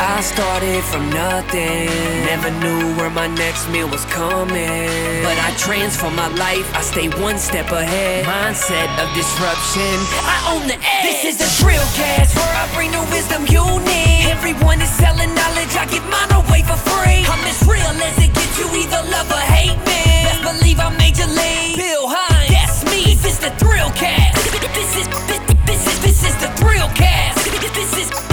I started from nothing. Never knew where my next meal was coming. But I transform my life, I stay one step ahead. Mindset of disruption, I own the edge. This is a drill cast where I bring the wisdom you need. Everyone is selling knowledge, I give mine away for free. I'm as real as it gets, you either love or hate me. Best believe I'm major league. Bill Hynes, that's me. This is the thrill cast. This is this, this is this is the thrill cast. This is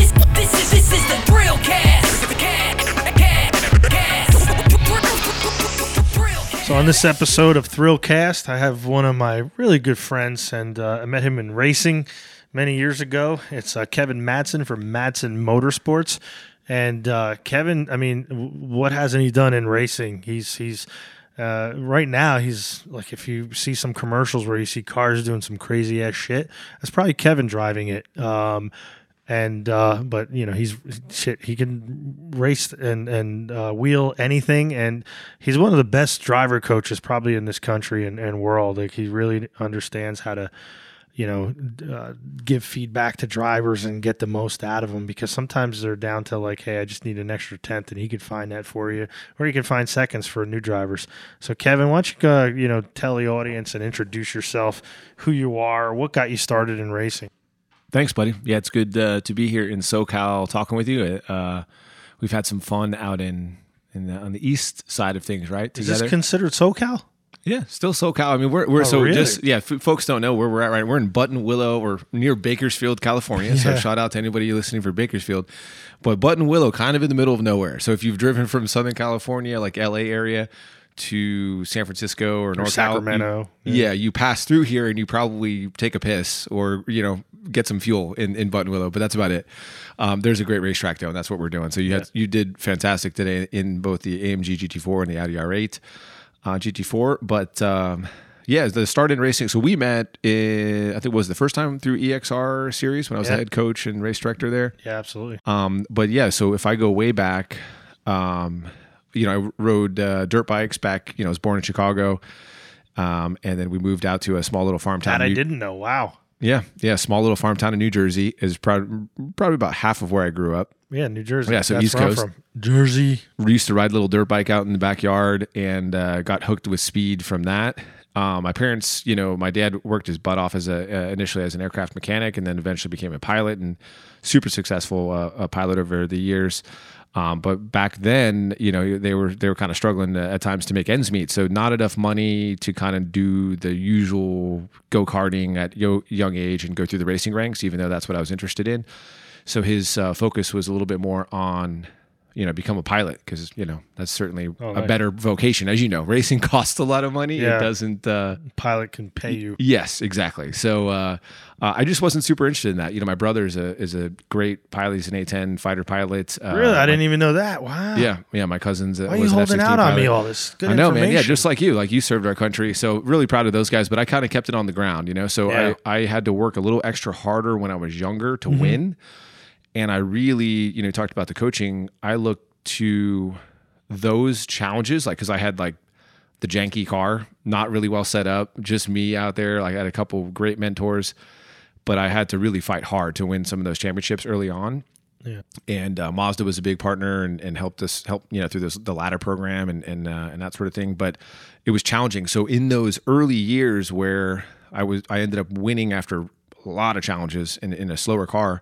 So on this episode of Thrillcast, I have one of my really good friends, and uh, I met him in racing many years ago. It's uh, Kevin Madsen from Madsen Motorsports, and uh, Kevin, I mean, what hasn't he done in racing? He's he's uh, right now he's like if you see some commercials where you see cars doing some crazy ass shit, that's probably Kevin driving it. Um, and uh, but you know he's shit. He can race and and uh, wheel anything, and he's one of the best driver coaches probably in this country and, and world. Like he really understands how to, you know, uh, give feedback to drivers and get the most out of them. Because sometimes they're down to like, hey, I just need an extra tenth, and he could find that for you, or you can find seconds for new drivers. So Kevin, why don't you uh, you know tell the audience and introduce yourself, who you are, what got you started in racing. Thanks, buddy. Yeah, it's good uh, to be here in SoCal talking with you. Uh, we've had some fun out in, in the, on the east side of things, right? Is this considered SoCal? yeah, still SoCal. I mean, we're we're Oh, so really? just yeah. F- folks don't know where we're at. Right, we're in Buttonwillow or near Bakersfield, California. So shout out to anybody listening for Bakersfield. But Buttonwillow, kind of in the middle of nowhere. So if you've driven from Southern California, like LA area, to San Francisco or, North Cal- Sacramento. you- yeah, you pass through here and you probably take a piss or you know get some fuel in, in Buttonwillow, but that's about it. Um, there's a great racetrack though, and that's what we're doing. So you had you did fantastic today in both the AMG GT4 and the Audi R8 uh, GT4, but. Um, yeah, the start in racing. So we met, in, I think it was the first time through EXR series when I was Yeah. the head coach and race director there. Yeah, absolutely. Um, but yeah, so if I go way back, um, you know, I rode uh, dirt bikes back. You know, I was born in Chicago, um, and then we moved out to a small little farm town. That I New- didn't know. Wow. Yeah, yeah, small little farm town in New Jersey is prob- probably about half of where I grew up. Yeah, New Jersey. Yeah, so That's East Coast. from. Jersey. We used to ride a little dirt bike out in the backyard and uh, got hooked with speed from that. Um, my parents, you know, my dad worked his butt off as a uh, initially as an aircraft mechanic, and then eventually became a pilot and super successful uh, a pilot over the years. Um, but back then, you know, they were they were kind of struggling at times to make ends meet. So not enough money to kind of do the usual go karting at yo- young age and go through the racing ranks, even though that's what I was interested in. So his uh, focus was a little bit more on, you know, become a pilot because you know that's certainly a nice. better vocation. As you know, racing costs a lot of money. Yeah. It doesn't. Uh, Pilot can pay you. Yes, exactly. So uh, uh, I just wasn't super interested in that. You know, my brother is a is a great pilot. He's an A10 fighter pilot. Uh, Really? I my- didn't even know that. Wow. Yeah, yeah. My cousin's. Why are you holding F-16 out on me all this? Good I know, man. Yeah, just like you, like you served our country. So really proud of those guys. But I kind of kept it on the ground, you know. So Yeah. I I had to work a little extra harder when I was younger Mm-hmm. to win, and I really, you know, talked about the coaching. I looked to those challenges, like because I had like the janky car, not really well set up, just me out there. Like I had a couple great mentors, but I had to really fight hard to win some of those championships early on. Yeah. And uh, Mazda was a big partner and, and helped us help you know through this, the ladder program and and uh, and that sort of thing. But it was challenging. So in those early years where I was, I ended up winning after a lot of challenges in, in a slower car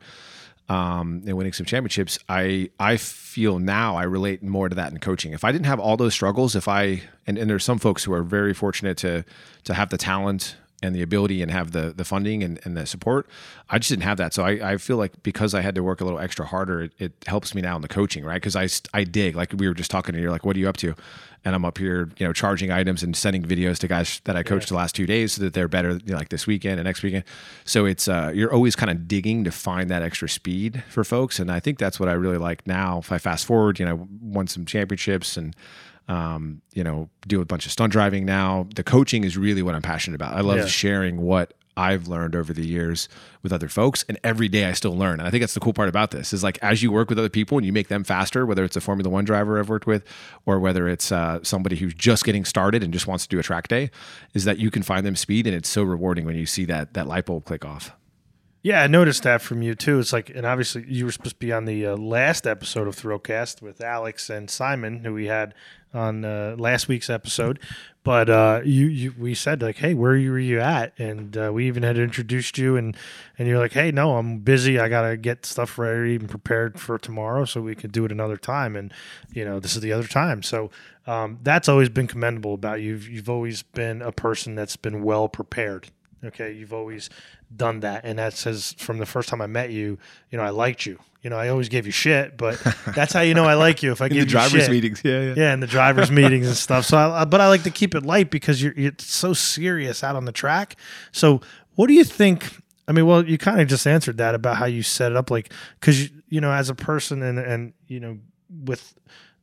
um, and winning some championships, I I feel now I relate more to that in coaching. If I didn't have all those struggles, if I and, and there's some folks who are very fortunate to to have the talent and the ability and have the the funding and, and the support. I just didn't have that. So I, I feel like because I had to work a little extra harder, it, it helps me now in the coaching, right? Because I, I dig, like we were just talking and you're like, what are you up to? And I'm up here, you know, charging items and sending videos to guys that I coached the last two days so that they're better, you know, like this weekend and next weekend. So it's, uh, you're always kind of digging to find that extra speed for folks. And I think that's what I really like now. If I fast forward, you know, won some championships and, um, you know, do a bunch of stunt driving now. The coaching is really what I'm passionate about. I love Yeah. sharing what I've learned over the years with other folks, and every day I still learn. And I think that's the cool part about this is like as you work with other people and you make them faster, whether it's a Formula One driver I've worked with, or whether it's uh, somebody who's just getting started and just wants to do a track day, is that you can find them speed, and it's so rewarding when you see that that light bulb click off. Yeah, I noticed that from you too. It's like, and obviously you were supposed to be on the uh, last episode of Thrillcast with Alex and Simon, who we had on uh, last week's episode. But uh, you, you, we said like, hey, where were you at? And uh, we even had introduced you, and and you're like, hey, no, I'm busy. I gotta get stuff ready and prepared for tomorrow, so we could do it another time. And you know, this is the other time. So um, that's always been commendable about you. You've, you've always been a person that's been well prepared. Okay, you've always done that, and that says from the first time I met you, you know, I liked you. You know, I always gave you shit, but that's how you know I like you. If I In give the you drivers meetings, yeah, yeah. Yeah, in the drivers' meetings and stuff. So, I, but I like to keep it light because you're it's so serious out on the track. So, what do you think? I mean, well, you kind of just answered that about how you set it up, like because you, you know, as a person and and you know, with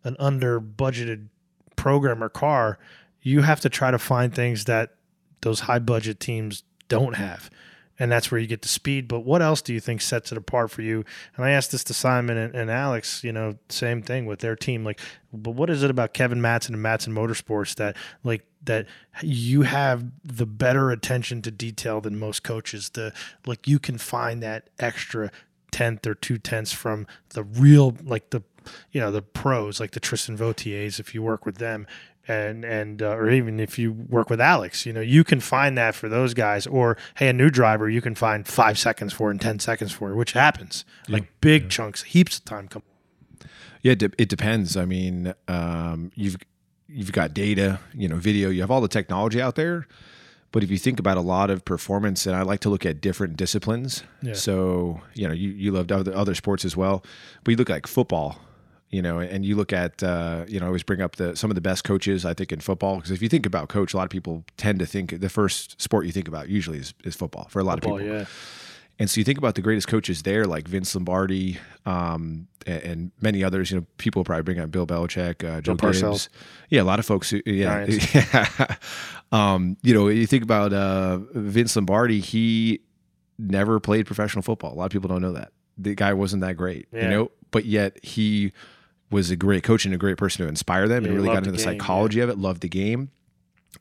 an under budgeted program or car, you have to try to find things that those high budget teams don't have. And that's where you get the speed. But what else do you think sets it apart for you? And I asked this to Simon and, and Alex, you know, same thing with their team. Like, but what is it about Kevin Madsen and Madsen Motorsports that like that you have the better attention to detail than most coaches? The like you can find that extra tenth or two tenths from the real like the you know the pros like the Tristan Vautiers if you work with them and and uh, or even if you work with Alex you know you can find that for those guys or hey a new driver you can find five seconds for and ten seconds for which happens like big chunks heaps of time come Yeah, it, de- it depends. I mean, um, you've you've got data, you know, video. You have all the technology out there, but if you think about a lot of performance, and I like to look at different disciplines. Yeah. So you know, you you loved other other sports as well, but you look at like football. You know, and you look at uh, you know, I always bring up the some of the best coaches I think in football because if you think about coach, a lot of people tend to think the first sport you think about usually is, is football for a lot of people. yeah And so you think about the greatest coaches there, like Vince Lombardi um, and, and many others. You know, people probably bring up Bill Belichick, uh, Joe Bill Gibbs. Yeah, a lot of folks. Who, yeah, yeah. um, you know, you think about uh, Vince Lombardi. He never played professional football. A lot of people don't know that the guy wasn't that great. You know, but yet he was a great coach and a great person to inspire them, Yeah, and really got into the, the game, psychology of it. Loved the game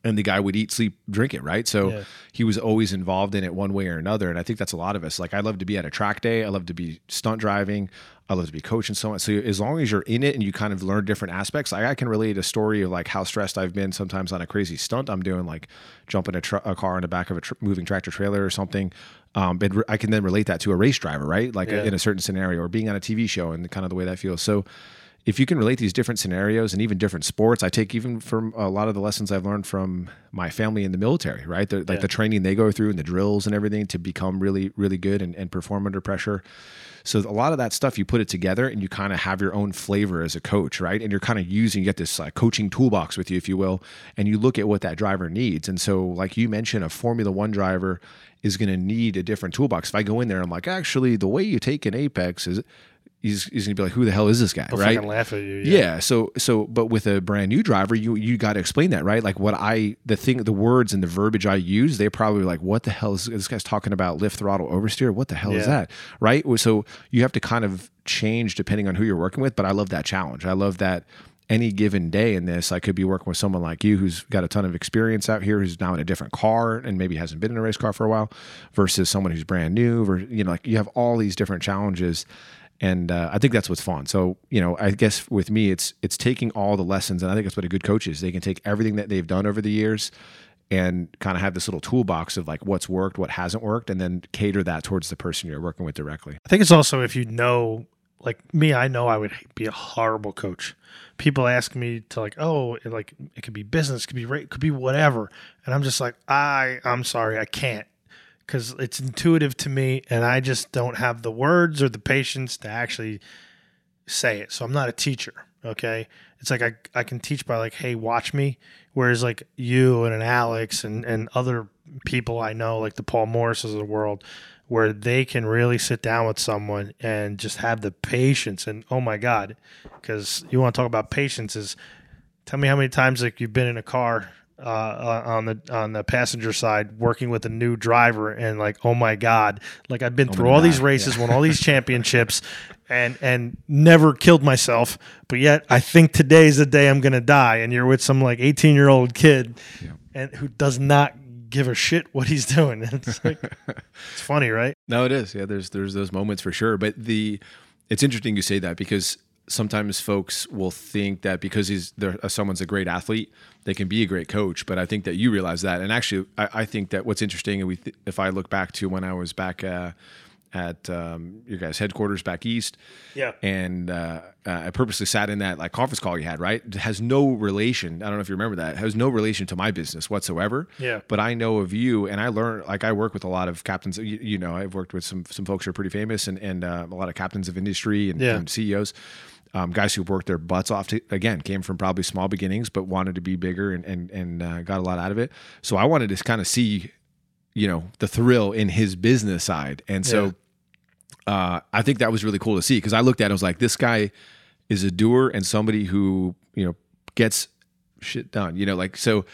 and the guy would eat, sleep, drink it, right? So Yeah. he was always involved in it one way or another. And I think that's a lot of us. Like I love to be at a track day. I love to be stunt driving. I love to be coaching so much. So as long as you're in it and you kind of learn different aspects, like I can relate a story of like how stressed I've been sometimes on a crazy stunt I'm doing, like jumping a, tr- a car in the back of a tr- moving tractor trailer or something. Um, but re- I can then relate that to a race driver, right? Like Yeah. in a certain scenario or being on a TV show and kind of the way that feels. So if you can relate these different scenarios and even different sports, I take even from a lot of the lessons I've learned from my family in the military, right? The, like Yeah. the training they go through and the drills and everything to become really, really good and, and perform under pressure. So a lot of that stuff you put it together and you kind of have your own flavor as a coach, right? And you're kind of using you get this like coaching toolbox with you, if you will, and you look at what that driver needs. And so, like you mentioned, a Formula One driver is going to need a different toolbox. If I go in there, I'm like, actually, the way you take an apex is. He's, he's gonna be like, who the hell is this guy, They'll right? laugh at you Yeah. So so but with a brand new driver, you you got to explain that, right? Like what I the thing the words and the verbiage I use, they're probably like, what the hell is this guy's talking about lift throttle oversteer? What the hell is that? Right? So you have to kind of change depending on who you're working with, but I love that challenge. I love that any given day in this, I could be working with someone like you who's got a ton of experience out here, who's now in a different car and maybe hasn't been in a race car for a while, versus someone who's brand new. Or you know, like you have all these different challenges, and uh, I think that's what's fun. So you know, I guess with me, it's it's taking all the lessons, and I think that's what a good coach is. They can take everything that they've done over the years. And kind of have this little toolbox of like what's worked, what hasn't worked, and then cater that towards the person you're working with directly. I think it's also if you know, like me, I know I would be a horrible coach. People ask me to like, oh, it, like it could be business, could be rate, could be whatever, and I'm just like, I, I'm sorry, I can't, because it's intuitive to me, and I just don't have the words or the patience to actually say it. So I'm not a teacher. Okay. It's like I, I can teach by like, hey, watch me. Whereas like you and an Alex and, and other people I know, like the Paul Morrises of the world, where they can really sit down with someone and just have the patience and oh my God. Because you want to talk about patience is tell me how many times like you've been in a car uh, on the on the passenger side working with a new driver and like oh my god like I've been through my all these God, races won all these championships and and never killed myself but yet I think today's the day I'm gonna die and you're with some like 18 year old kid and who does not give a shit what he's doing. It's like it's funny, right? No, it is. Yeah, there's there's those moments for sure. But the it's interesting you say that because sometimes folks will think that because he's there, uh, someone's a great athlete, they can be a great coach. But I think that you realize that. And actually, I, I think that what's interesting, and we th- if I look back to when I was back. Uh, at um, your guys' headquarters back east. Yeah. And uh, uh, I purposely sat in that like conference call you had, right? It has no relation. I don't know if you remember that. It has no relation to my business whatsoever. Yeah. But I know of you, and I learned like I work with a lot of captains. You, you know, I've worked with some some folks who are pretty famous, and and uh, a lot of captains of industry and, Yeah. and CEOs. Um, guys who worked their butts off to again came from probably small beginnings but wanted to be bigger and and and uh, got a lot out of it. So I wanted to kind of see, you know, the thrill in his business side, and so Yeah. uh, I think that was really cool to see because I looked at it, I was like, this guy is a doer and somebody who, you know, gets shit done, you know, like, so,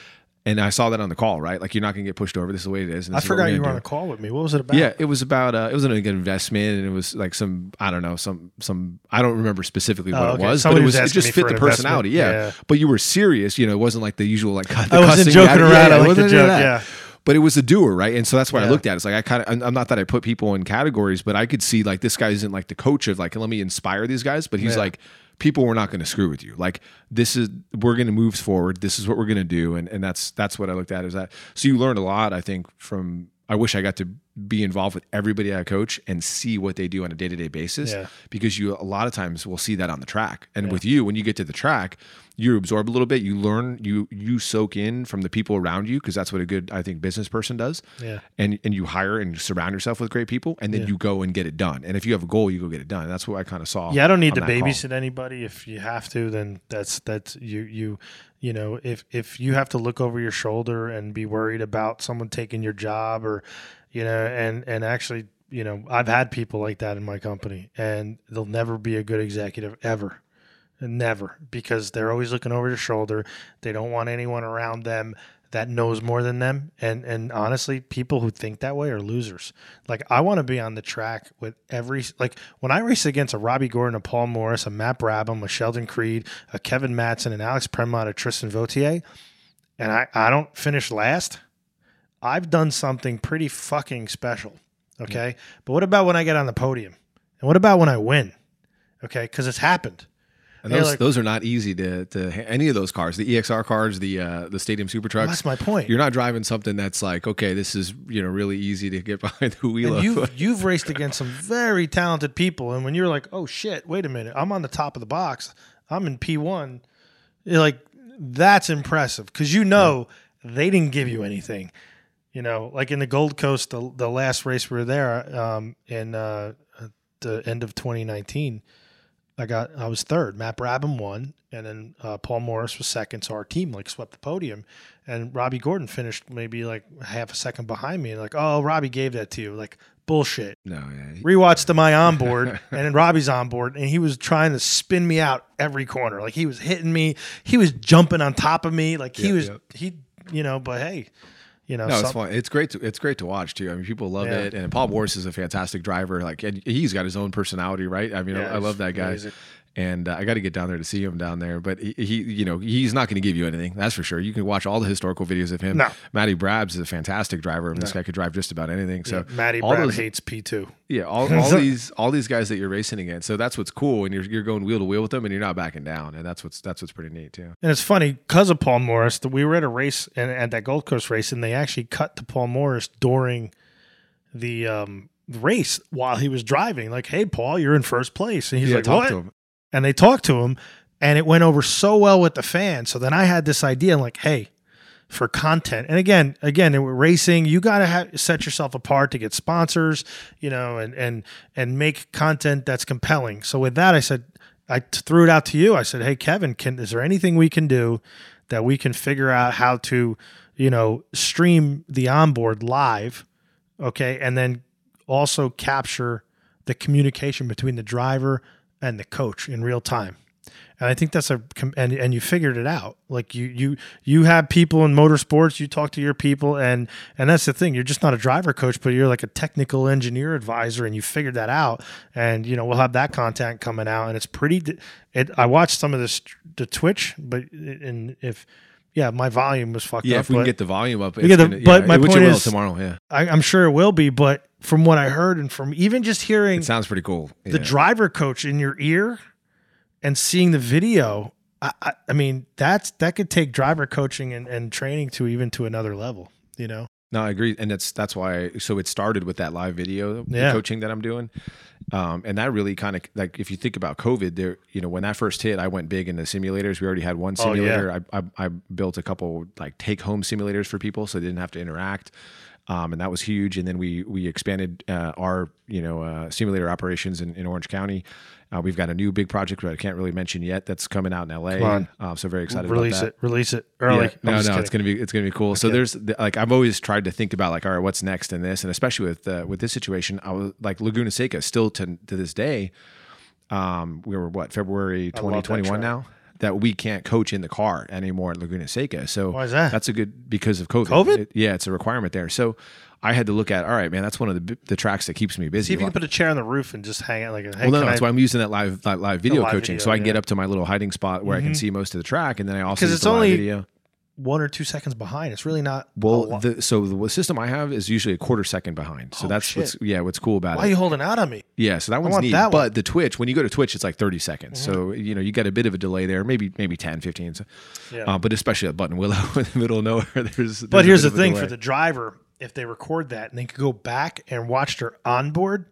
and I saw that on the call, right? Like, you're not going to get pushed over. This is the way it is. And I this is what forgot you were on a call with me. What was it about? Yeah, it was about uh, it was an investment, and it was like some I don't know some some I don't remember specifically what Oh, it was, Somebody but it was was it just fit the personality. Yeah. Yeah. but you were serious. You know, it wasn't like the usual like the I wasn't joking it. around. I like the joke, yeah. But it was a doer, right? And so that's what I looked at. It's like I kind of I'm I'm not that I put people in categories, but I could see like this guy isn't like the coach of like let me inspire these guys, but he's Yeah. like people were not going to screw with you. Like this is we're going to move forward. This is what we're going to do, and and that's that's what I looked at is that. So you learned a lot, I think, from. I wish I got to be involved with everybody I coach and see what they do on a day to day basis Yeah. because you a lot of times will see that on the track. And with you, when you get to the track, you absorb a little bit. You learn. You you soak in from the people around you because that's what a good I think business person does. Yeah. And and you hire and surround yourself with great people, and then you go and get it done. And if you have a goal, you go get it done. And that's what I kind of saw. Yeah, I don't need to that call. babysit anybody. If you have to, then that's that's you you you know if if you have to look over your shoulder and be worried about someone taking your job or you know and and actually you know I've had people like that in my company and they'll never be a good executive ever. Never because they're always looking over their shoulder. They don't want anyone around them that knows more than them. And and honestly, people who think that way are losers. Like I want to be on the track with every like when I race against a Robby Gordon, a Paul Morris, a Matt Brabham, a Sheldon Creed, a Kevin Madsen, and Alex Premont, a Tristan Vautier, and I, I don't finish last, I've done something pretty fucking special. Okay. But what about when I get on the podium? And what about when I win? Okay, because it's happened. And those like- those are not easy to to any of those cars. The EXR cars, the uh, the Stadium Super Trucks. That's my point. You're not driving something that's like, okay, this is you know really easy to get behind the wheel you've you've raced against some very talented people, and when you're like, oh shit, wait a minute, I'm on the top of the box, I'm in P one, you're like, that's impressive because you know they didn't give you anything, you know, like in the Gold Coast, the the last race we were there, um, in uh, the end of 2019, I got I was third, Matt Brabham won, and then uh, Paul Morris was second, so our team like swept the podium, and Robby Gordon finished maybe like half a second behind me, and like, oh, Robby gave that to you, like bullshit. no, yeah. Rewatched the my onboard and then Robby's onboard, and he was trying to spin me out every corner. Like he was hitting me, he was jumping on top of me. Like he Yep, was yep. he, you know. But hey, you know, No, it's fun. It's great to it's great to watch too. I mean, people love Yeah. it, and Paul Morris is a fantastic driver. Like, and he's got his own personality, right? I mean, Yeah, I, I love that guy, amazing. And uh, I got to get down there to see him down there. But he, he you know, he's not going to give you anything. That's for sure. You can watch all the historical videos of him. No. Matty Brabs is a fantastic driver. I mean, this guy could drive just about anything. So Matty all Brad those- hates P two. Yeah, all, all these all these guys that you're racing against. So that's what's cool, and you're you're going wheel to wheel with them, and you're not backing down, and that's what's that's what's pretty neat too. And it's funny because of Paul Morris that we were at a race and at that Gold Coast race, and they actually cut to Paul Morris during the um, race while he was driving. Like, hey, Paul, you're in first place, and he's yeah, like, talk what? And they talked to him and it went over so well with the fans so then i had this idea like hey for content. And again again in racing. You got to set yourself apart to get sponsors you know and and and make content that's compelling. So with that i said I threw it out to you. I said hey kevin can is there anything we can do that we can figure out how to you know stream the onboard live okay? And then also capture the communication between the driver and the coach in real time and i think that's a and, and you figured it out like you you you have people in motorsports you talk to your people and and that's the thing you're just not a driver coach but you're like a technical engineer advisor and you figured that out and you know we'll have that content coming out and it's pretty it i watched some of this the twitch but and if yeah, my volume was fucked Yeah, up. if we can get the volume up, the- but my point is- tomorrow. Yeah, I, I'm sure it will be. But from what I heard and from even just hearing it sounds pretty cool. the driver coach in your ear and seeing the video, I, I, I mean, that's that could take driver coaching and, and training to even to another level. You know, No, I agree, and that's that's why. So it started with that live video Yeah. coaching that I'm doing, um, and that really kind of like if you think about COVID, there, you know, when that first hit, I went big into simulators. We already had one Oh, yeah. simulator. I, I I built a couple like take home simulators for people, so they didn't have to interact. Um, and that was huge. And then we we expanded uh, our you know uh, simulator operations in, in Orange County. Uh, we've got a new big project that I can't really mention yet that's coming out in LA. on. Uh, so very excited release about that. it, release it early. Yeah. No, no, it's gonna be it's gonna be cool. So there's the- like I've always tried to think about like all right, what's next in this, and especially with uh, with this situation, I was like Laguna Seca still to to this day. Um, we were what February 2021 track. now that we can't coach in the car anymore at Laguna Seca. So Why is that? That's a good because of COVID. COVID? It- yeah, it's a requirement there. So I had to look at all right, man. That's one of the the tracks that keeps me busy. See if you can put a chair on the roof and just hang out like a. Hey, Well, no, that's I- why I'm using that live live, live video live coaching, video, so I can get up to my little hiding spot where I can mm-hmm. see most of the track, and then I also 'Cause use it's the live only- video. One or two seconds behind. It's really not. Well, the, so the system I have is usually a quarter second behind. So Oh, that's shit. what's yeah, what's cool about it. why are you holding out on me? yeah, so that one's neat. that one. But the Twitch, when you go to Twitch, it's like 30 seconds. So you know you get a bit of a delay there, maybe maybe 10, 15. So, Yeah. uh, but especially at Buttonwillow in the middle of nowhere, there's. But there's here's the thing delay. for the driver: if they record that and they could go back and watch their onboard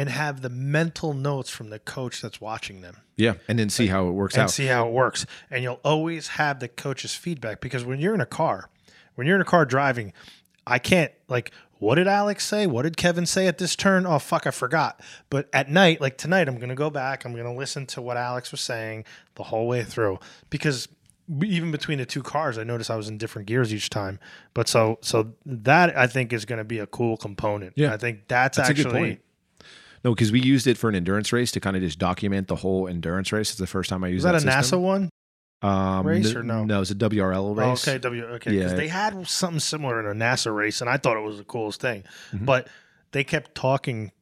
and have the mental notes from the coach that's watching them yeah, and then see how it works and out. see how it works. And you'll always have the coach's feedback because when you're in a car, when you're in a car driving, I can't like. What did Alex say? What did Kevin say at this turn? Oh fuck, I forgot. But at night, like tonight, I'm gonna go back. I'm gonna listen to what Alex was saying the whole way through because even between the two cars, I noticed I was in different gears each time. But so so that I think is gonna be a cool component. Yeah. I think that's, That's actually point. No, because we used it for an endurance race to kind of just document the whole endurance race. It's the first time I used is that a that NASA one? um, race or no? No, it's a WRL Oh, race. okay, W. Okay, because Yeah. they had something similar in a NASA race, and I thought it was the coolest thing. Mm-hmm. But they kept talking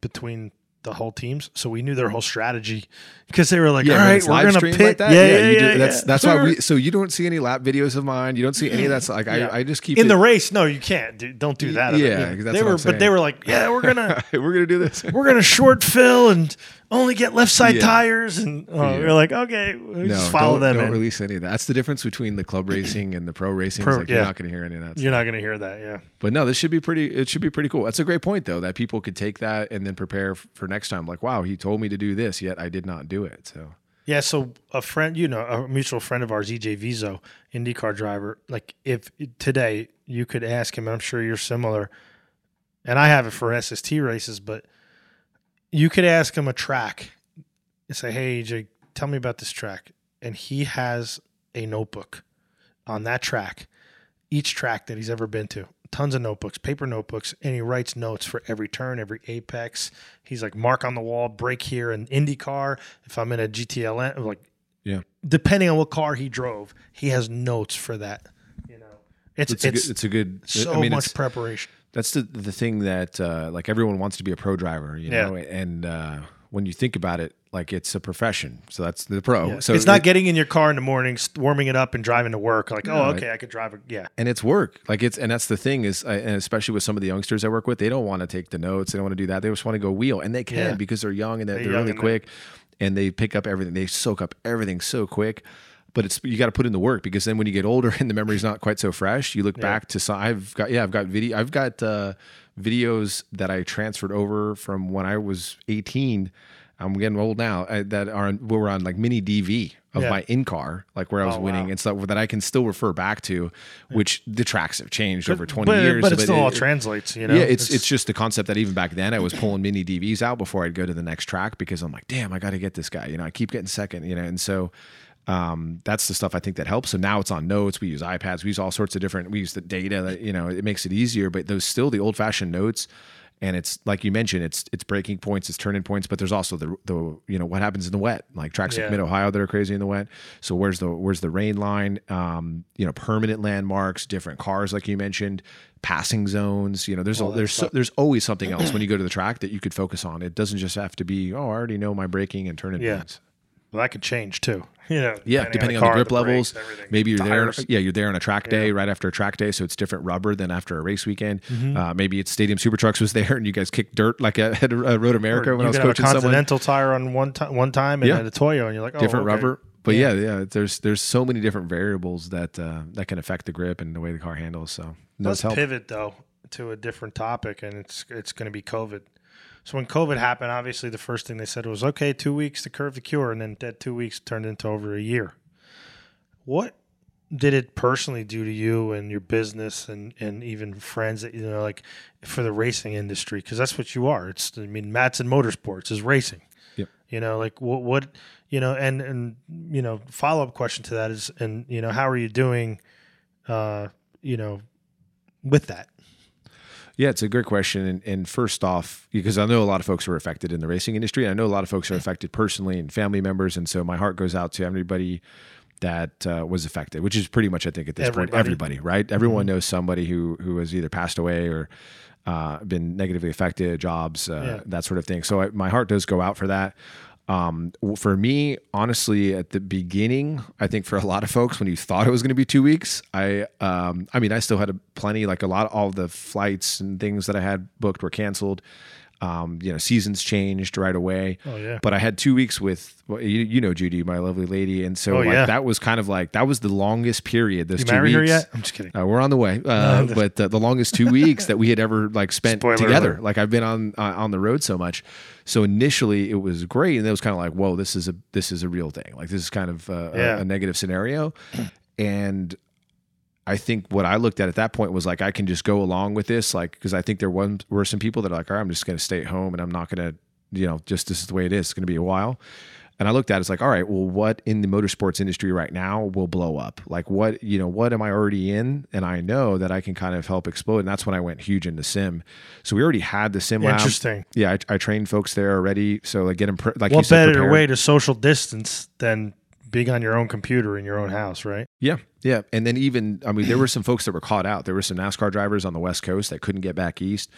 between the whole teams, so we knew their whole strategy because they were like, Yeah, "All right, we're gonna pit." like that. yeah, yeah, you do- yeah, That's yeah. that's why we. So you don't see any lap videos of mine. You don't see any of that. Like Yeah. I, I just keep in it, the race. No, you can't. Dude, don't do that. Yeah, that's they were, but they were like, "Yeah, we're gonna." we're gonna do this. We're gonna short fill and only get left side Yeah. tires, and oh, Yeah. are like, okay, we'll No, just follow don't, them. don't in. release any of that. That's the difference between the club racing and the pro racing. Pro- like you're not going to hear any of that. You're not gonna hear that, yeah. But no, this should be pretty. It should be pretty cool. That's a great point, though, that people could take that and then prepare for next time. Like, wow, he told me to do this, yet I did not do it. So Yeah, so a friend, you know, a mutual friend of ours, EJ Viso, IndyCar driver, like if today you could ask him, I'm sure you're similar, and I have it for SST races, but you could ask him a track and say, Hey, EJ, tell me about this track. And he has a notebook on that track, each track that he's ever been to. Tons of notebooks, paper notebooks, and he writes notes for every turn, every apex. He's like, mark on the wall, brake here in IndyCar. If I'm in a GTLM, like, yeah, depending on what car he drove, he has notes for that. You know, it's it's it's, a good, it's a good. so I mean, much preparation. That's the the thing that uh, like everyone wants to be a pro driver, you Yeah. know, and uh, when you think about it, like it's a profession. So that's the pro. Yeah. So it's not it- getting in your car in the morning, warming it up, and driving to work. Like, No, oh, it- okay, I could drive. A, yeah, and it's work like it's and that's the thing is uh, and especially with some of the youngsters i work with they don't want to take the notes they don't want to do that they just want to go wheel and they can Yeah. because they're young and they're, They're they're, young really and quick and they pick up everything they soak up everything so quick but it's you got to put in the work because then when you get older and the memory's not quite so fresh you look back to some i've got yeah i've got video i've got uh videos that i transferred over from when i was 18 i'm getting old now uh, that are on, were on like mini dv of Yeah. my in car like where i was Oh, winning wow. and stuff that i can still refer back to which the tracks have changed over 20 but, years but it still all it- translates. You know, yeah, it's, it's just the concept that even back then I was pulling mini DVs out before I'd go to the next track because I'm like, damn, I got to get this guy. You know, I keep getting second. You know, and so um, that's the stuff I think that helps. So now it's on notes. We use iPads. We use all sorts of different. We use the data. That, you know, it makes it easier. But those still the old fashioned notes. And it's like you mentioned, it's it's braking points, it's turning points, but there's also the the you know what happens in the wet, like tracks Yeah. like Mid Ohio that are crazy in the wet. So where's the where's the rain line? Um, you know, permanent landmarks, different cars, like you mentioned, passing zones. You know, there's a, there's so, there's always something else when you go to the track that you could focus on. It doesn't just have to be oh, I already know my braking and turning Yeah. points. Well, that could change too. You know, Yeah, depending on the, car, grip brakes, levels. everything. maybe you're Tires. there. Yeah, you're there on a track day right after a track day, so it's different rubber than after a race weekend. Mm-hmm. Uh, maybe it's Stadium Super Trucks was there, and you guys kicked dirt like at, at Road America Or when I was have a coaching someone. Continental tire on one time, one time, and Yeah. then a Toyo, and you're like, oh, different okay. rubber. But yeah. yeah, there's there's so many different variables that uh, that can affect the grip and the way the car handles. So Let's help. pivot though to a different topic, and it's it's going to be COVID. So when COVID happened, obviously the first thing they said was, okay, two weeks to curve the cure, and then that two weeks turned into over a year. What did it personally do to you and your business and, and even friends that you know like for the racing industry because that's what you are it's i mean Madsen motorsports is racing Yep. you know like what what you know and and you know follow-up question to that is and you know how are you doing uh you know with that Yeah, it's a great question. And, and first off, because I know a lot of folks are affected in the racing industry, and I know a lot of folks are affected personally and family members, and so my heart goes out to everybody that uh, was affected, which is pretty much, I think, at this point, Everybody. everybody, right? Everyone knows somebody who who has either passed away or uh, been negatively affected, jobs, uh, Yeah. that sort of thing. So I, my heart does go out for that. Um, for me, honestly, at the beginning, I think for a lot of folks, when you thought it was going to be two weeks, I, um, I mean, I still had a plenty, like a lot, of all the flights and things that I had booked were canceled. Um, you know, seasons changed right away. Oh, yeah. But I had two weeks with, well, you, you know, Judy, my lovely lady, and so Oh, like yeah. that was kind of like that was the longest period. Those you two married weeks. her yet i'm just kidding Uh, we're on the way, uh, but uh, the longest two weeks that we had ever like spent Spoiler together. alert. Like I've been on uh, on the road so much. So initially it was great, and it was kind of like, whoa, this is a this is a real thing. Like this is kind of uh, Yeah. a, a negative scenario, and I think what I looked at at that point was like I can just go along with this, like because I think there was, were some people that are like, all right, I'm just going to stay at home and I'm not going to, you know, just this is the way it is. It's going to be a while. And I looked at it, it's like, all right, well, what in the motorsports industry right now will blow up? Like, what, you know, what am I already in? And I know that I can kind of help explode. And that's when I went huge into sim. So we already had the sim lab. Interesting. Yeah, I, I trained folks there already. So like, get them, like you what said, better way to social distance than being on your own computer in your own house right? Yeah, yeah, and then even I mean, there were some folks that were caught out. There were some NASCAR drivers on the West Coast that couldn't get back east,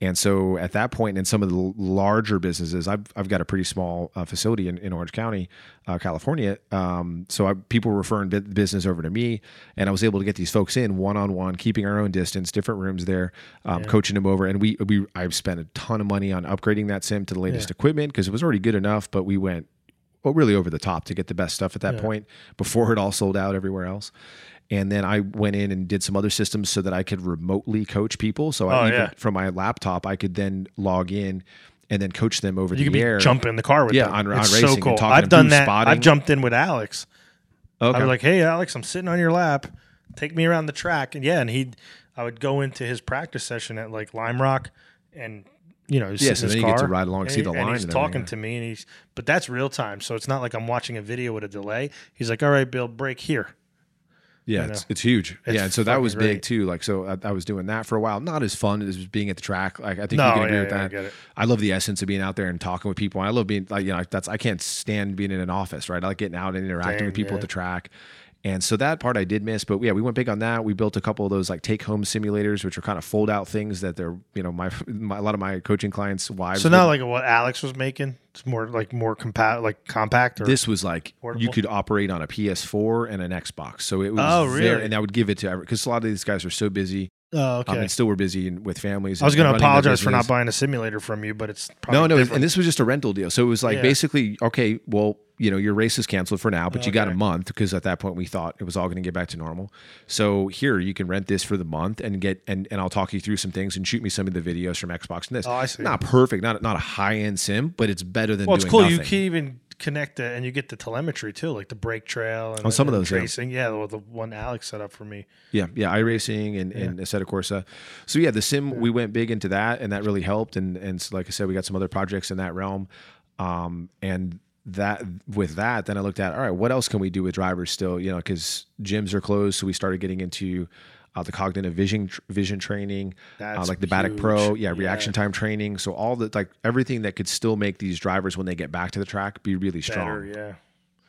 and so at that point, in some of the larger businesses, I've I've got a pretty small uh, facility in, in Orange County, uh, California. Um, so I, people were referring bu- business over to me, and I was able to get these folks in one on one, keeping our own distance, different rooms there, um, coaching them over, and we we I've spent a ton of money on upgrading that sim to the latest equipment because it was already good enough, but we went well, really over the top to get the best stuff at that point before it all sold out everywhere else. And then I went in and did some other systems so that I could remotely coach people. So Oh, I even yeah. from my laptop, I could then log in and then coach them over you the air. jumping in the car with Yeah, them. on- on it's racing so cool talking i've done that spotting. i've jumped in with alex Okay. I was like, "Hey, Alex, I'm sitting on your lap. Take me around the track." And yeah, and he, I would go into his practice session at like Lime Rock, and you know, Yeah, so in then you get to ride along, and see he- the and line he's and talking to me, and he's, but that's real time, so it's not like I'm watching a video with a delay. He's like, "All right, Bill, brake here." Yeah, it's, it's huge. It's yeah, and so that was big great. too. Like, so I, I was doing that for a while. Not as fun as being at the track. Like, I think No, you can agree yeah, with yeah, I that. it. I love the essence of being out there and talking with people. I love being like, you know, that's I can't stand being in an office, right? I like getting out and interacting Same, with people yeah. at the track. And so that part I did miss, but yeah, we went big on that. We built a couple of those like take home simulators, which are kind of fold out things that they're, you know, my, my a lot of my coaching clients' wives. So would- like what Alex was making. It's more like more compact, like compact. Or this was like you could operate on a PS4 and an Xbox. So it was Oh, very- really? and I would give it to because a lot of these guys are so busy. oh, okay. Um, and still we're busy and with families. I was going to apologize for not buying a simulator from you, but it's probably No, no, different. and this was just a rental deal. So it was like Yeah. basically, okay, well, you know, your race is canceled for now, but you got a month because at that point we thought it was all going to get back to normal. So here you can rent this for the month and get and, and I'll talk you through some things and shoot me some of the videos from Xbox and this. Oh, I see. Not perfect, not not a high end sim, but it's better than Well, it's cool. nothing. You can even connect it, and you get the telemetry too, like the brake trail and On some of those, yeah. Yeah, the, the one Alex set up for me. Yeah, yeah, iRacing and, and Assetto Corsa. So yeah, the sim we went big into that, and that really helped. And and so, like I said, we got some other projects in that realm. Um, and that with that, then I looked at all right, what else can we do with drivers still? You know, because gyms are closed, so we started getting into uh, the cognitive vision vision training, uh, like the BATAK Pro, yeah, huge. reaction time training. So all the like everything that could still make these drivers when they get back to the track be really strong. Better,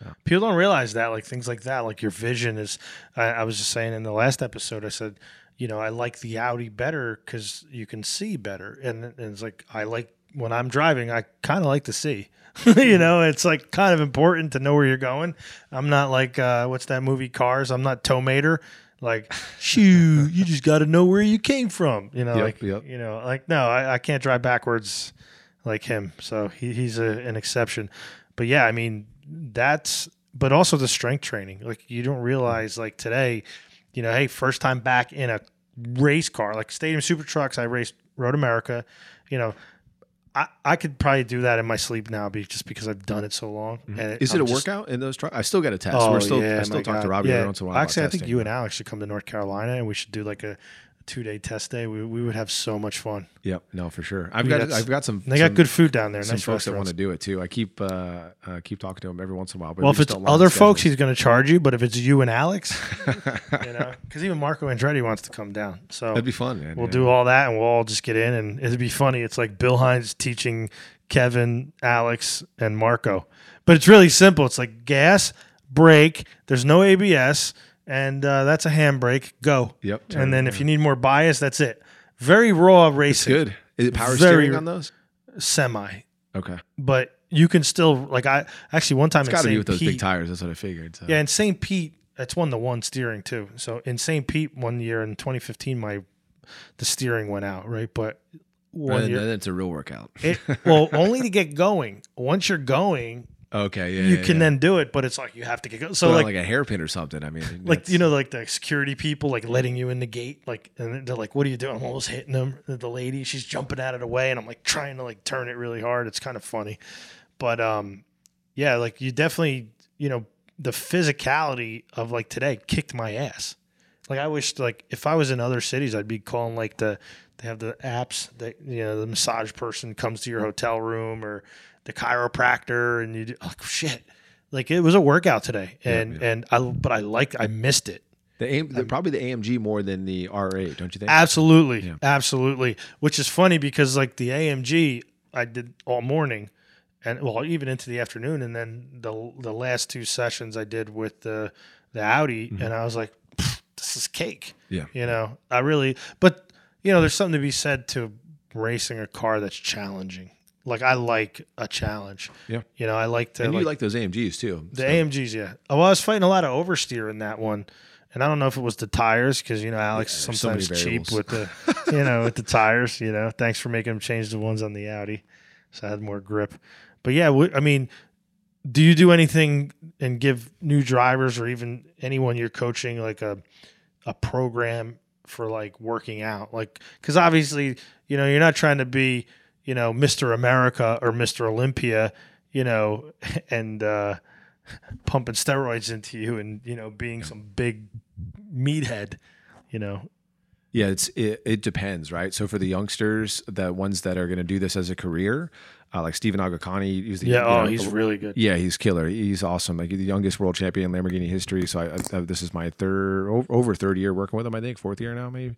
yeah. People don't realize that, like things like that, like your vision is. I, I was just saying in the last episode, I said, you know, I like the Audi better because you can see better, and, and it's like I like when I'm driving, I kind of like to see. you know, it's like kind of important to know where you're going. I'm not like uh, what's that movie Cars? I'm not Tow Mater. Like, shoo, you just got to know where you came from. You know, Yep, like yep. you know, like no, I, I can't drive backwards like him. So he, he's a, an exception. But yeah, I mean that's but also the strength training. Like you don't realize like today, you know, hey, first time back in a race car like Stadium Super Trucks. I raced Road America. You know, I, I could probably do that in my sleep now, be just because I've done it so long. Mm-hmm. And Is it I'm a just- workout in those trucks? I still got to test. Oh We're still, yeah, I still talk to Robby yeah. every once in a while. Actually, I think you and Alex should come to North Carolina, and we should do like a two day test day. We, we would have so much fun. Yep. No, for sure. I've We got. got I've got some. They got good food down there. Some nice folks that want to do it too. I keep uh, uh, keep talking to them every once in a while. But Well, if it's just don't line other folks, he's going to charge you. But if it's you and Alex, you know, because even Marco Andretti wants to come down. So that'd be fun, man. we'll yeah. do all that, and we'll all just get in, and it'd be funny. It's like Bill Hynes teaching Kevin, Alex, and Marco, but it's really simple. It's like gas, brake. There's no ABS, and uh, that's a handbrake. Go. Yep, turn And then if you need more bias, that's it. Very raw racing. Good. Is it power Very- steering on those? Semi, Okay. but you can still like I actually one time It's in got to St. be with those Pete, big tires. That's what I figured. So. Yeah, in St. Pete, it's one to one steering too. So in St. Pete one year in 2015, my the steering went out right, but one year then it's a real workout. it well only to get going. Once you're going, okay. Yeah. you yeah, can yeah. then do it, but it's like you have to get going. So like. like, a hairpin or something. I mean, like that's- you know, like the security people, like letting you in the gate, like, and they're like, "What are you doing?" I'm almost hitting them. The lady, she's jumping out of the way, and I'm like trying to like turn it really hard. It's kind of funny, but um, yeah, like you definitely, you know, the physicality of like today kicked my ass. Like I wish, like if I was in other cities, I'd be calling like the they have the apps that you know the massage person comes to your hotel room or the chiropractor, and you do, like shit. Like it was a workout today, and and I but I like I missed it. the, AM, the probably the AMG more than the R8, don't you think? Absolutely, Yeah. absolutely. Which is funny because like the AMG, I did all morning, and well even into the afternoon, and then the the last two sessions I did with the the Audi, and I was like, this is cake. Mm-hmm. Yeah. you know, I really. But you know, there's something to be said to racing a car that's challenging. Like I like a challenge. Yeah. you know, I like to and you like those AMGs too. the so- AMGs, yeah. Oh, Well, I was fighting a lot of oversteer in that one, and I don't know if it was the tires because you know Alex is there's so sometimes cheap with the, you know, with the tires. You know, thanks for making him change the ones on the Audi, so I had more grip. But yeah, I mean, do you do anything and give new drivers or even anyone you're coaching like a a program for like working out, like because obviously you know you're not trying to be you know Mr. America or Mr. Olympia, you know, and uh, pumping steroids into you and you know being some big meathead, you know. Yeah, it's it, it depends, right? So for the youngsters, the ones that are going to do this as a career, uh, like Steven Aghakhani, he's the, Yeah, oh, know, he's really good. Yeah, he's killer. He's awesome. Like the youngest world champion in Lamborghini history. So I, I, this is my third, over third year working with him. I think fourth year now, maybe.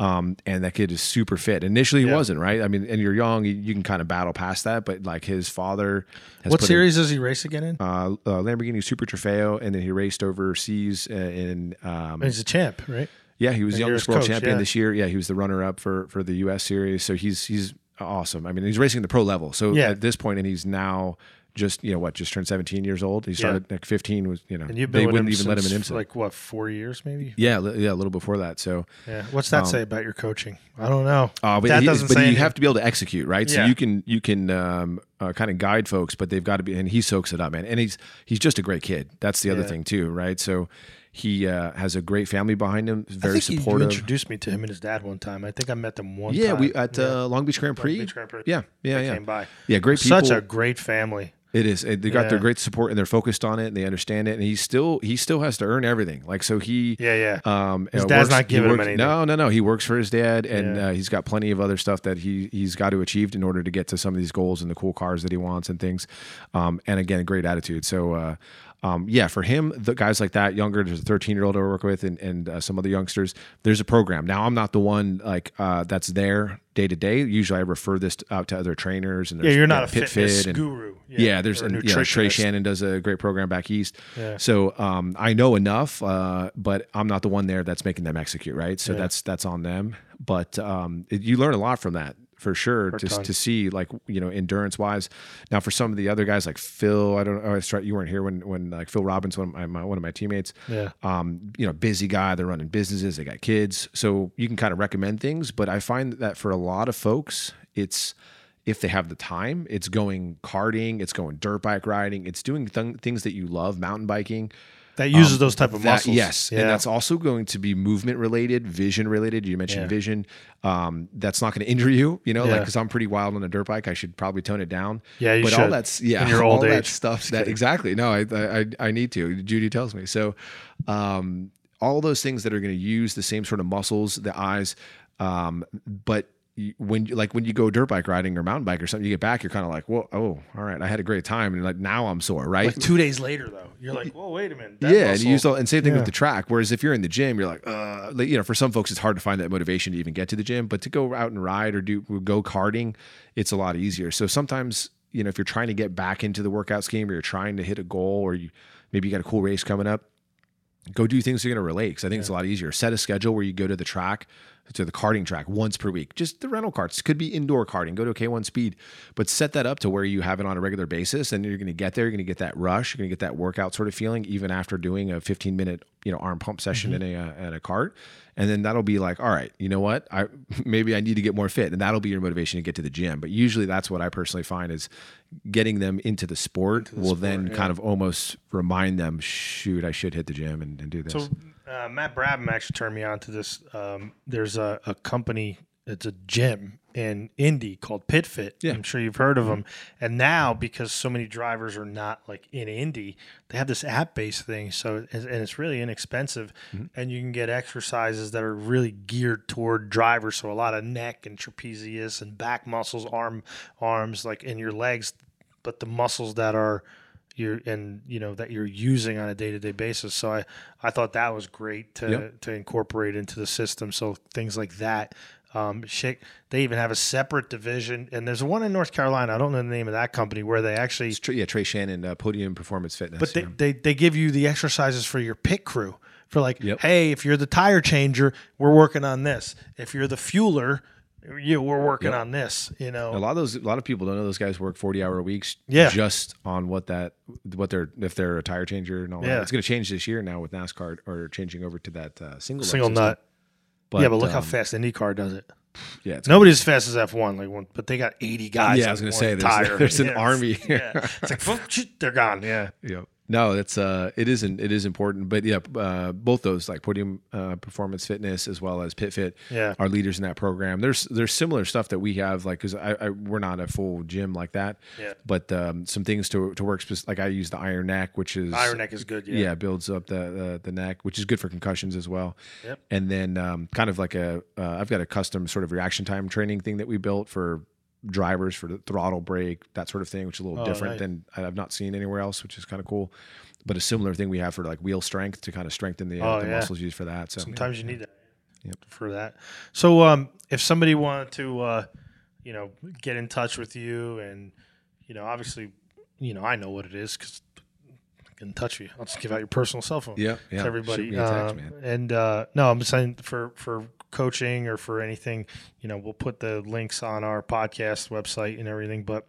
Um, and that kid is super fit. Initially, he Yeah. wasn't right. I mean, and you're young, you, you can kind of battle past that. But like his father, What put in, series does he race again in? uh, uh, Lamborghini Super Trofeo, and then he raced overseas uh, in. Um, He's a champ, right? yeah, he was And youngest world coach, champion yeah. this year. Yeah, he was the runner up for for the U.S. series. So he's he's awesome. I mean, he's racing the pro level. So Yeah. at this point, and he's now just you know what, just turned 17 years old. He started like 15 was you know And you've been they wouldn't even let him in like what four years maybe? yeah, li- yeah, a little before that. So Yeah. What's that Um, say about your coaching? I don't know. Uh, but that he- doesn't but say you anything. have to be able to execute, right? So you can you can um, uh, kind of guide folks, but they've got to be. And he soaks it up, man. And he's he's just a great kid. That's the other Yeah. thing too, right? So he uh, has a great family behind him. I Very think you introduced me to him and his dad one time. I think I met them one yeah, time. we at uh, Long Beach Grand Prix. Beach Grand Prix. Yeah, yeah, They yeah. came by. Yeah, great people. Such a great family. It is. They got their great support and they're focused on it and they understand it. And he still he still has to earn everything. Like so he Yeah, yeah. um His uh, dad's works- not giving him anything. No, no, no. He works for his dad and Yeah. uh, he's got plenty of other stuff that he he's got to achieve in order to get to some of these goals and the cool cars that he wants and things. Um and again, great attitude. So uh um, yeah, for him, the guys like that, younger, there's a 13 year old I work with, and, and uh, some other youngsters. There's a program. Now, I'm not the one like uh, that's there day to day. Usually, I refer this out to other trainers. And Yeah, you're you not know, a fitness guru. yeah, there's or a and, yeah, Trey. Shannon does a great program back east. Yeah. So um, I know enough, uh, but I'm not the one there that's making them execute, right? So Yeah. that's that's on them. But um, it, you learn a lot from that for sure to, to see like you know endurance wise. Now for some of the other guys like Phil, I don't know. Oh, you weren't here when when like Phil Robbins, one of my, my one of my teammates. Yeah. Um, you know, busy guy. They're running businesses. They got kids, so you can kind of recommend things. But I find that for a lot of folks, it's if they have the time, it's going karting, it's going dirt bike riding, it's doing th- things that you love, mountain biking. That uses those type of That- muscles. yes, Yeah. and that's also going to be movement related, vision related. You mentioned Yeah. vision. Um, that's not going to injure you, you know, like because I'm pretty wild on a dirt bike. I should probably tone it down. Yeah, you but all should, that's yeah, in your all old that stuff. That exactly. No, I, I I need to. Judy tells me so. Um, all those things that are going to use the same sort of muscles, the eyes, um, but when you like when you go dirt bike riding or mountain bike or something, you get back, you're kind of like, well, oh, all right, I had a great time, and like now I'm sore, right? like two days later though, you're like, whoa, wait a minute. that yeah, and you use all, and same thing Yeah. with the track. Whereas if you're in the gym, you're like, uh, like, you know, for some folks, it's hard to find that motivation to even get to the gym. But to go out and ride or do go karting, it's a lot easier. So sometimes, you know, if you're trying to get back into the workout scheme or you're trying to hit a goal or you maybe you got a cool race coming up, go do things that are going to relate. Because I think it's a lot easier. Set a schedule where you go to the track, to the karting track once per week. Just the rental karts could be indoor karting. Go to a K1 Speed, but set that up to where you have it on a regular basis, and you're going to get there. You're going to get that rush. You're going to get that workout sort of feeling, even after doing a 15 minute you know arm pump session in a uh, at a kart. And then that'll be like, all right, you know what? I maybe I need to get more fit, and that'll be your motivation to get to the gym. But usually, that's what I personally find is getting them into the sport will then kind of almost remind them, shoot, I should hit the gym and, and do this. So uh, Matt Brabham actually turned me on to this. Um, there's a, a company, it's a gym in Indy called PitFit. Yeah. I'm sure you've heard of them. And now, because so many drivers are not like in Indy, they have this app-based thing. So and it's really inexpensive, and you can get exercises that are really geared toward drivers. So a lot of neck and trapezius and back muscles, arm arms, like in your legs, but the muscles that are you're and you know that you're using on a day-to-day basis so i i thought that was great to Yep. to incorporate into the system so things like that um shake they even have a separate division and there's one in north carolina i don't know the name of that company where they actually yeah, Trey Shannon, uh, Podium Performance Fitness. but they, yeah. they they give you the exercises for your pit crew for like Yep. hey if you're the tire changer we're working on this if you're the fueler you we're working Yep. on this you know a lot of those, a lot of people don't know those guys work forty hour weeks. Yeah. just on what that, what they're if they're a tire changer and all Yeah. that. It's going to change this year now with NASCAR or changing over to that uh, single single nut yeah but look how um, fast indycar does it Yeah, it's Nobody's as fast as F1, like one, but they got 80 guys. Yeah, I was gonna say, there's- there's an Yeah, army. yeah, it's like they're gone. Yeah, Yeah. No, that's uh, it isn't. It is important, but yeah, uh, both those like Podium uh, Performance Fitness as well as PitFit Yeah. are leaders in that program. There's there's similar stuff that we have, like because I, I we're not a full gym like that. Yeah. But um, some things to to work like I use the Iron Neck, which is Iron Neck is good. yeah. Yeah, builds up the, the the neck, which is good for concussions as well. Yep. And then um, kind of like a uh, I've got a custom sort of reaction time training thing that we built for drivers for the throttle brake that sort of thing, which is a little Oh, different than I've not seen anywhere else, which is kind of cool. But a similar thing we have for like wheel strength to kind of strengthen the, uh, Oh, the yeah. muscles used for that. So sometimes you need that Yep. for that. So, um, if somebody wanted to, uh, you know, get in touch with you, and you know, obviously, you know, I know what it is because in touch with you. I'll just give out your personal cell phone. yeah, to yeah. everybody. Text, Um, man. And uh, no, I'm saying for for coaching or for anything, you know, we'll put the links on our podcast website and everything. But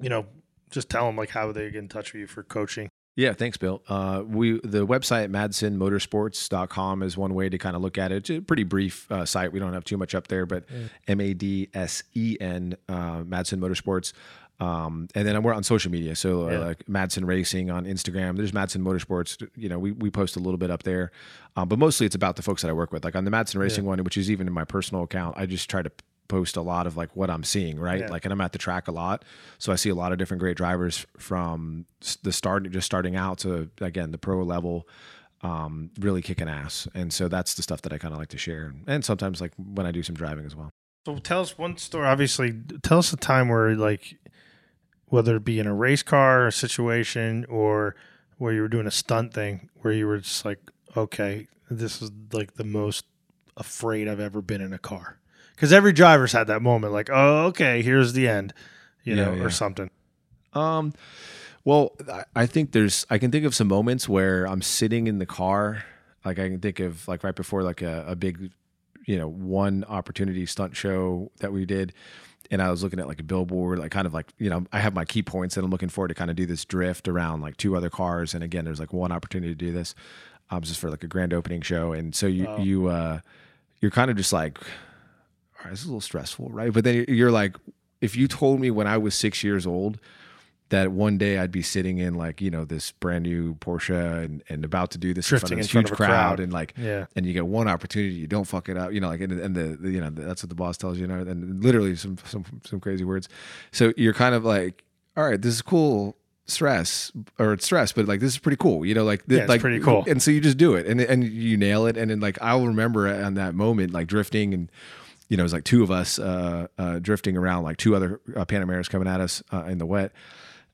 you know, just tell them like how they get in touch with you for coaching. Yeah, thanks, Bill. Uh, we the website madsenmotorsports.com is one way to kind of look at it. It's a pretty brief uh, site. We don't have too much up there, but M A D S E N uh, Madsen Motorsports. Um, and then we're on social media, so uh, Yeah. like Madsen Racing on Instagram. There's Madsen Motorsports. You know, we, we post a little bit up there, um, but mostly it's about the folks that I work with. Like on the Madsen Racing one, which is even in my personal account, I just try to post a lot of like what I'm seeing, right? Yeah. Like, and I'm at the track a lot, so I see a lot of different great drivers from the start, just starting out to again the pro level, um, really kicking ass. And so that's the stuff that I kind of like to share, and sometimes like when I do some driving as well. So tell us one story. Obviously, tell us a time where like whether it be in a race car or situation or where you were doing a stunt thing where you were just like, okay, this is like the most afraid I've ever been in a car. Because every driver's had that moment, like, oh, okay, here's the end, you Yeah, know, yeah. or something. Um, well, I- I think there's I can think of some moments where I'm sitting in the car, like I can think of like right before like a, a big you know one opportunity stunt show that we did and I was looking at like a billboard, like kind of like, you know, I have my key points and I'm looking forward to kind of do this drift around like two other cars. And again, there's like one opportunity to do this, um, just for like a grand opening show. And so you, Wow. you, uh, you're kind of just like, all right, this is a little stressful, right? But then you're like, if you told me when I was six years old that one day I'd be sitting in like, you know, this brand new Porsche and, and about to do this Drifting in front of this huge crowd, crowd. and like, Yeah. and you get one opportunity, you don't fuck it up, you know, like, and, and the, the, you know, that's what the boss tells you, you know, and literally some, some, some crazy words. So you're kind of like, all right, this is cool stress or it's stress, but like, this is pretty cool, you know, like, th- Yeah, like pretty cool. And so you just do it and, and you nail it. And then like, I'll remember on that moment, like drifting and, you know, it was like two of us uh, uh, drifting around, like two other uh, Panameras coming at us uh, in the wet.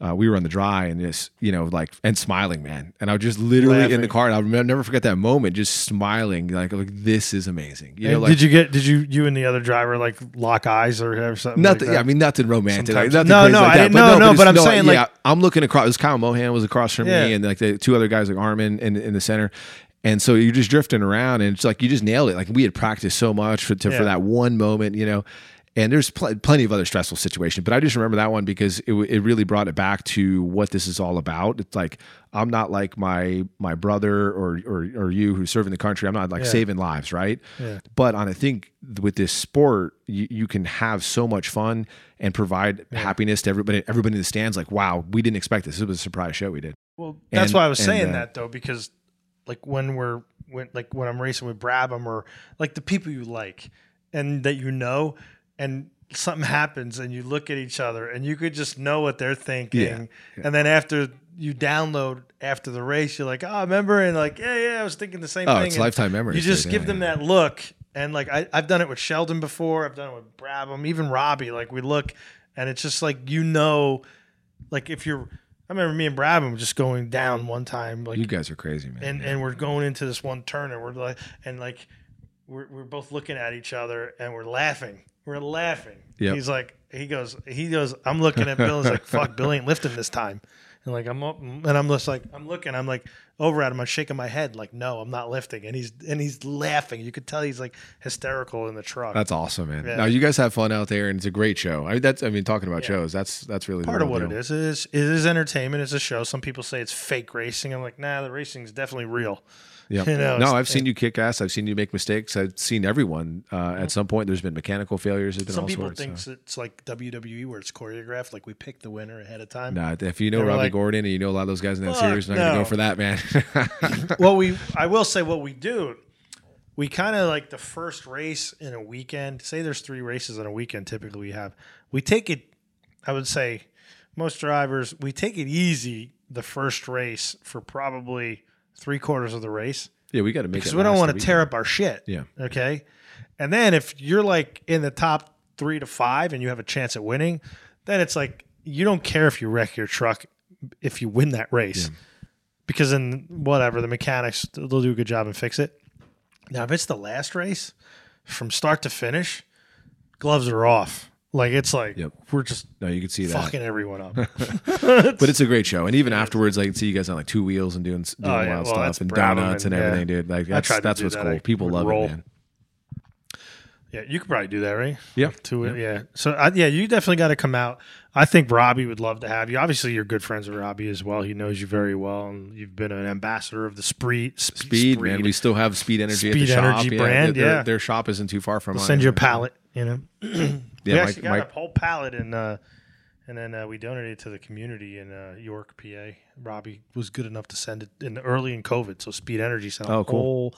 Uh, we were on the dry and just, you know, like, and smiling, man. And I was just literally in the car and I'll remember, never forget that moment, just smiling, like, like this is amazing. You know, like, did you get? Did you you and the other driver like lock eyes or have something? nothing. Like yeah, I mean, nothing romantic. Like, nothing No, no, like I that. didn't- no, no, it's- but I'm saying, like- I'm looking across. It was Kyle Mohan was across from Yeah. me, and like the two other guys, like Armin, in, in the center. And so you're just drifting around, and it's like you just nailed it. Like we had practiced so much for, to, Yeah. for that one moment, you know. And there's pl- plenty of other stressful situations, but I just remember that one because it, w- it really brought it back to what this is all about. It's like I'm not like my my brother or or, or you who's serving the country. I'm not like Yeah. saving lives, right? Yeah. But on I think with this sport, you, you can have so much fun and provide happiness to everybody. Everybody in the stands, like, wow, we didn't expect this. This was a surprise show we did. Well, that's And- why I was and, saying uh, that though, because like when we're when like when I'm racing with Brabham or like the people you like and that you know, and something happens and you look at each other and you could just know what they're thinking, and then after you download after the race, you're like, oh, remember, and like, yeah, yeah, I was thinking the same Oh, thing. it's and lifetime memory. You just give Yeah, them yeah. that look, and like I, I've done it with Sheldon before. I've done it with Brabham, even Robby. Like we look, and it's just like you know, like if you're. I remember me and Brabham just going down one time, like You guys are crazy, man. and and we're going into this one turn and we're like and like we're, we're both looking at each other and we're laughing. We're laughing. Yep. he's like he goes he goes i'm looking at bill. He's like fuck bill ain't lifting this time. And like i'm up and i'm just like i'm looking i'm like over at him i'm shaking my head like no i'm not lifting. And he's and he's laughing. You could tell he's like hysterical in the truck. That's awesome, man. Yeah. Now you guys have fun out there, and it's a great show. I mean, that's I mean, talking about shows, that's that's really part of what it deal. is it is it is entertainment it's a show. Some people say it's fake racing. I'm like nah the racing is definitely real Yeah. You know, no, I've seen you kick ass. I've seen you make mistakes. I've seen everyone. Uh, at some point, there's been mechanical failures. There's been Some all people sorts. think so. it's like WWE where it's choreographed, like we pick the winner ahead of time. Nah, if you know Robby like, Gordon and you know a lot of those guys in that series, not gonna go for that, man. Well, we I will say what we do. We kind of like the first race in a weekend. Say there's three races in a weekend. Typically, we have we take it. I would say most drivers we take it easy the first race for probably three quarters of the race yeah, we got to make because we don't want to tear up our shit. Yeah. Okay. And then if you're like in the top three to five and you have a chance at winning, then it's like you don't care if you wreck your truck if you win that race. Because then whatever, the mechanics they'll do a good job and fix it. Now if it's the last race, from start to finish, gloves are off. Like it's like Yep. we're just No, you can see that. fucking everyone up. But it's a great show, and even afterwards, I can see you guys on like two wheels and doing, doing Oh, yeah. wild Well, stuff and donuts and, and- yeah. everything, dude. Like that's that's what's that. cool. I People love roll. it, man. Yeah, you could probably do that, right? Yeah, To it, yeah. So I, yeah, you definitely got to come out. I think Robby would love to have you. Obviously, you're good friends with Robby as well. He knows you very well, and you've been an ambassador of the Spree Speed, man. We still have Speed Energy at the Speed shop. Energy yeah, brand, their, yeah. Their shop isn't too far from We'll mine. send you a pallet. You know, Yeah, we Mike- actually got Mike- a whole pallet in, uh, and then uh, we donated to the community in uh, York, PA. Robby was good enough to send it in early in COVID, so Speed Energy sent a Oh, cool. whole.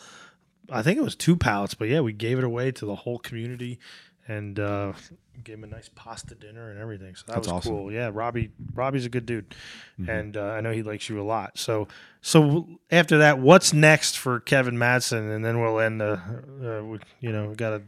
I think it was two pallets, but yeah, we gave it away to the whole community and uh, gave him a nice pasta dinner and everything. So that That's was awesome. cool. Yeah, Robby. Robby's a good dude, Mm-hmm. and uh, I know he likes you a lot. So, so after that, what's next for Kevin Madsen? And then we'll end. Uh, uh, you know, we got a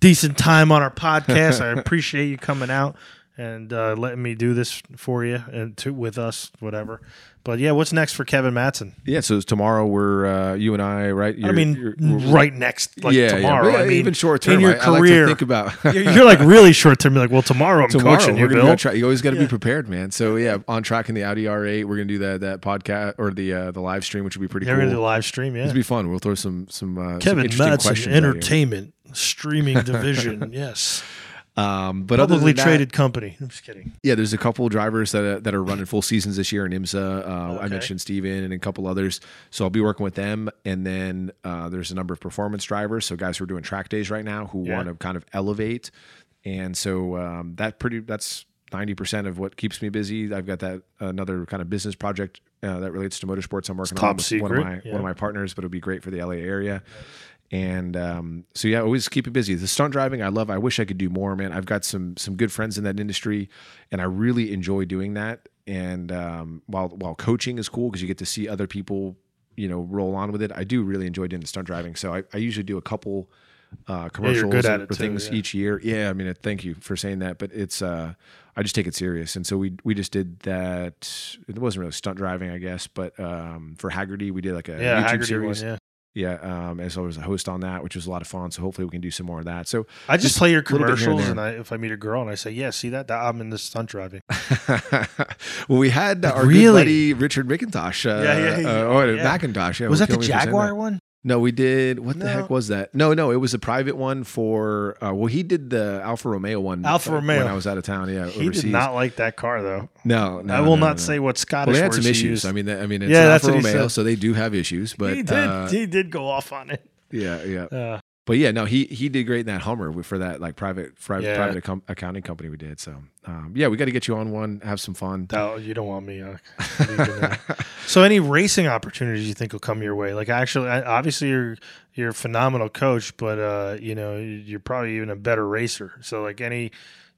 decent time on our podcast. I appreciate you coming out and uh, letting me do this for you and to with us, whatever. But yeah, what's next for Kevin Madsen? Yeah, so tomorrow we're uh, you and I, right? I You're- mean, you're- right next, like yeah, tomorrow. Yeah, I mean, even short term. in your I, I like to career. think about you're, you're like really short term. You're like, well, tomorrow I'm tomorrow. coaching we're you, Bill. try. You always got to Yeah. be prepared, man. So yeah, on track in the Audi R8. We're gonna do that that podcast or the uh, the live stream, which would be pretty Yeah, we're cool. a live stream. Yeah, It'll be fun. We'll throw some some uh, some Kevin interesting Madsen, entertainment streaming division. yes, Um, but publicly than that, traded company. I'm just kidding. Yeah, there's a couple drivers that are, that are running full seasons this year in IMSA. Uh, I mentioned Steven and a couple others. So I'll be working with them. And then uh, there's a number of performance drivers. So guys who are doing track days right now who Yeah. want to kind of elevate. And so um, that pretty that's 90% of what keeps me busy. I've got that another kind of business project uh, that relates to motorsports I'm working top on with one of secret, my yeah. one of my partners, but it'll be great for the LA area. And um, so yeah, always keep it busy. The stunt driving, I love. I wish I could do more, man. I've got some some good friends in that industry, and I really enjoy doing that. And um, while while coaching is cool because you get to see other people, you know, roll on with it. I do really enjoy doing the stunt driving. So I, I usually do a couple uh, commercials good at and- it or too, things yeah. each year. Yeah, I mean, uh, thank you for saying that. But it's uh, I just take it serious, and so we we just did that. It wasn't really stunt driving, I guess, but um, for Hagerty, we did like a Yeah, YouTube Hagerty series. one. Yeah, Yeah, um, as I was a host on that, which was a lot of fun. So hopefully we can do some more of that. So I just, play your a little bit here and commercials, and, I, if I meet a girl and I say, "Yeah, see that? that I'm in the stunt driving." well, we had our Really? good buddy Richard McIntosh. Uh, Yeah, yeah, yeah, uh, oh, yeah. Macintosh. Yeah, was that the kill me for saying Jaguar one? No, we did. What the No. heck was that? No, no, it was a private one for. Uh, well, he did the Alfa Romeo one. Alfa uh, Romeo. when I was out of town. Yeah, He overseas. did not like that car, though. No, no I will no, not no. say what Scottish Well, they had some issues. I mean, I mean, it's Yeah, that's Alfa what he Romeo, said. so they do have issues. But he did. uh, he did go off on it. yeah, yeah. But yeah, no, he he did great in that Hummer for that like private private, Yeah. private account- accounting company we did. So um, yeah, we got to get you on one, have some fun. no, you don't want me. Uh, so, any racing opportunities you think will come your way? Like, actually, obviously, you're you're a phenomenal coach, but uh, you know, you're probably even a better racer. So, like, any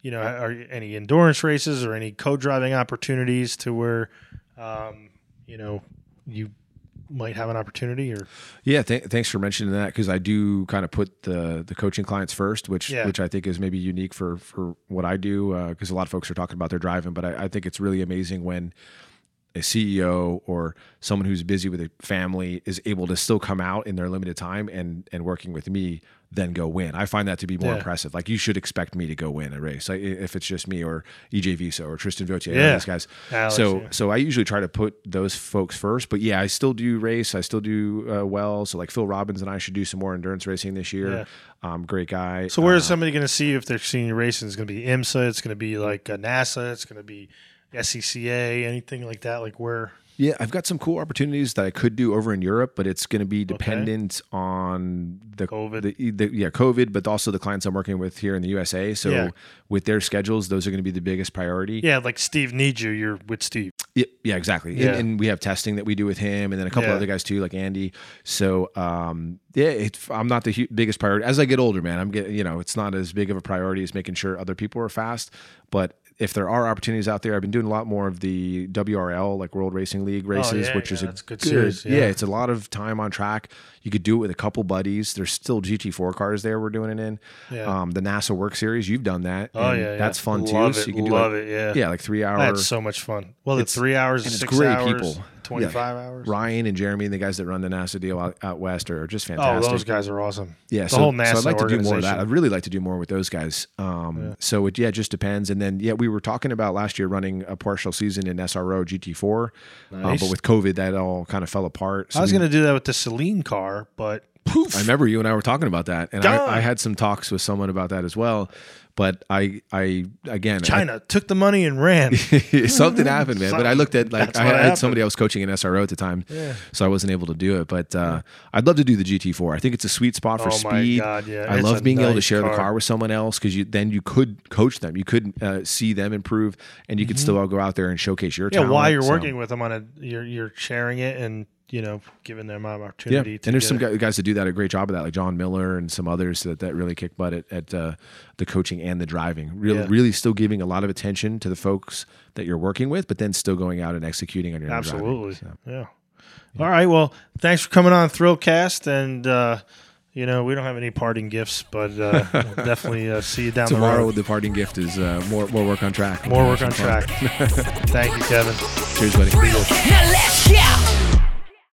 you know, are any endurance races or any co-driving opportunities to where, um, you know, you might have an opportunity or Yeah, th- thanks for mentioning that because I do kind of put the the coaching clients first, which Yeah. which I think is maybe unique for for what I do uh, because a lot of folks are talking about their driving, but I, I think it's really amazing when a CEO or someone who's busy with a family is able to still come out in their limited time and and working with me then go win. I find that to be more Yeah. impressive. Like you should expect me to go win a race, like if it's just me or EJ Viso or Tristan Vautier, Yeah. these guys. Alex, so yeah. so I usually try to put those folks first. But yeah, I still do race. I still do uh, well. So like Phil Robbins and I should do some more endurance racing this year. Yeah. Um, great guy. So where is Uh, somebody going to see if they're seeing you racing? It's going to be IMSA. It's going to be like uh, NASA. It's going to be SCCA. Anything like that? Like where? Yeah, I've got some cool opportunities that I could do over in Europe, but it's going to be dependent on the COVID. The, the, yeah, COVID, but also the clients I'm working with here in the USA. So Yeah. with their schedules, those are going to be the biggest priority. Yeah, like Steve needs you. You're with Steve. Yeah, yeah, exactly. Yeah. And, and we have testing that we do with him, and then a couple Yeah. other guys too, like Andy. So, um, yeah, it's, I'm not the hu- biggest priority. As I get older, man, I'm getting, you know, it's not as big of a priority as making sure other people are fast. But if there are opportunities out there, I've been doing a lot more of the WRL, like World Racing League races, Oh, yeah, which yeah, is a good good, series, yeah. yeah. it's a lot of time on track. You could do it with a couple buddies. There's still GT4 cars there. We're doing it in. Yeah. Um, the NASA WERC Series, you've done that. Oh yeah, that's fun love too. It, So you can do love like, it. Yeah, yeah, like three hours. That's so much fun. Well, the It's- three hours, and it's great hours, people. Twenty five hours. Ryan and Jeremy, and the guys that run the NASA deal out, out west, are just fantastic. Oh, those guys are awesome. yeah, the so, whole so NASA I'd like to do more of that. I'd really like to do more with those guys. Um, So it yeah, it just depends. And then yeah, we were talking about last year running a partial season in SRO GT4, uh, Nice. but with COVID, that all kind of fell apart. So I was going to do that with the Celine car, but poof. I remember you and I were talking about that, and I, I had some talks with someone about that as well. But I, I again, I- China took the money and ran. something happened, man. But I looked at like I, I had happened. somebody I was coaching in SRO at the time, Yeah. so I wasn't able to do it. But uh, I'd love to do the GT4. I think it's a sweet spot for Oh my speed. God, yeah. I It's love being able to nice share the car. car with someone else because you then you could coach them, you could uh, see them improve, and you could still go out there and showcase your Mm-hmm. yeah, while you're So- working with them on a, you're you're sharing it and you know giving them an Yeah, opportunity. and there's get some it. guys that do that a great job of that, like John Miller and some others that, that really kick butt at, at uh, the coaching and the driving. Really, Yeah. really still giving a lot of attention to the folks that you're working with, but then still going out and executing on your own driving. Absolutely. So, Yeah. All right. Well, thanks for coming on Thrillcast, and uh, you know, we don't have any parting gifts, but uh, we'll definitely uh, see you down Tomorrow, the road. the parting gift is uh, more more work on track. More work on Fun. track. Thank you, Kevin. Cheers, buddy. Now let's go.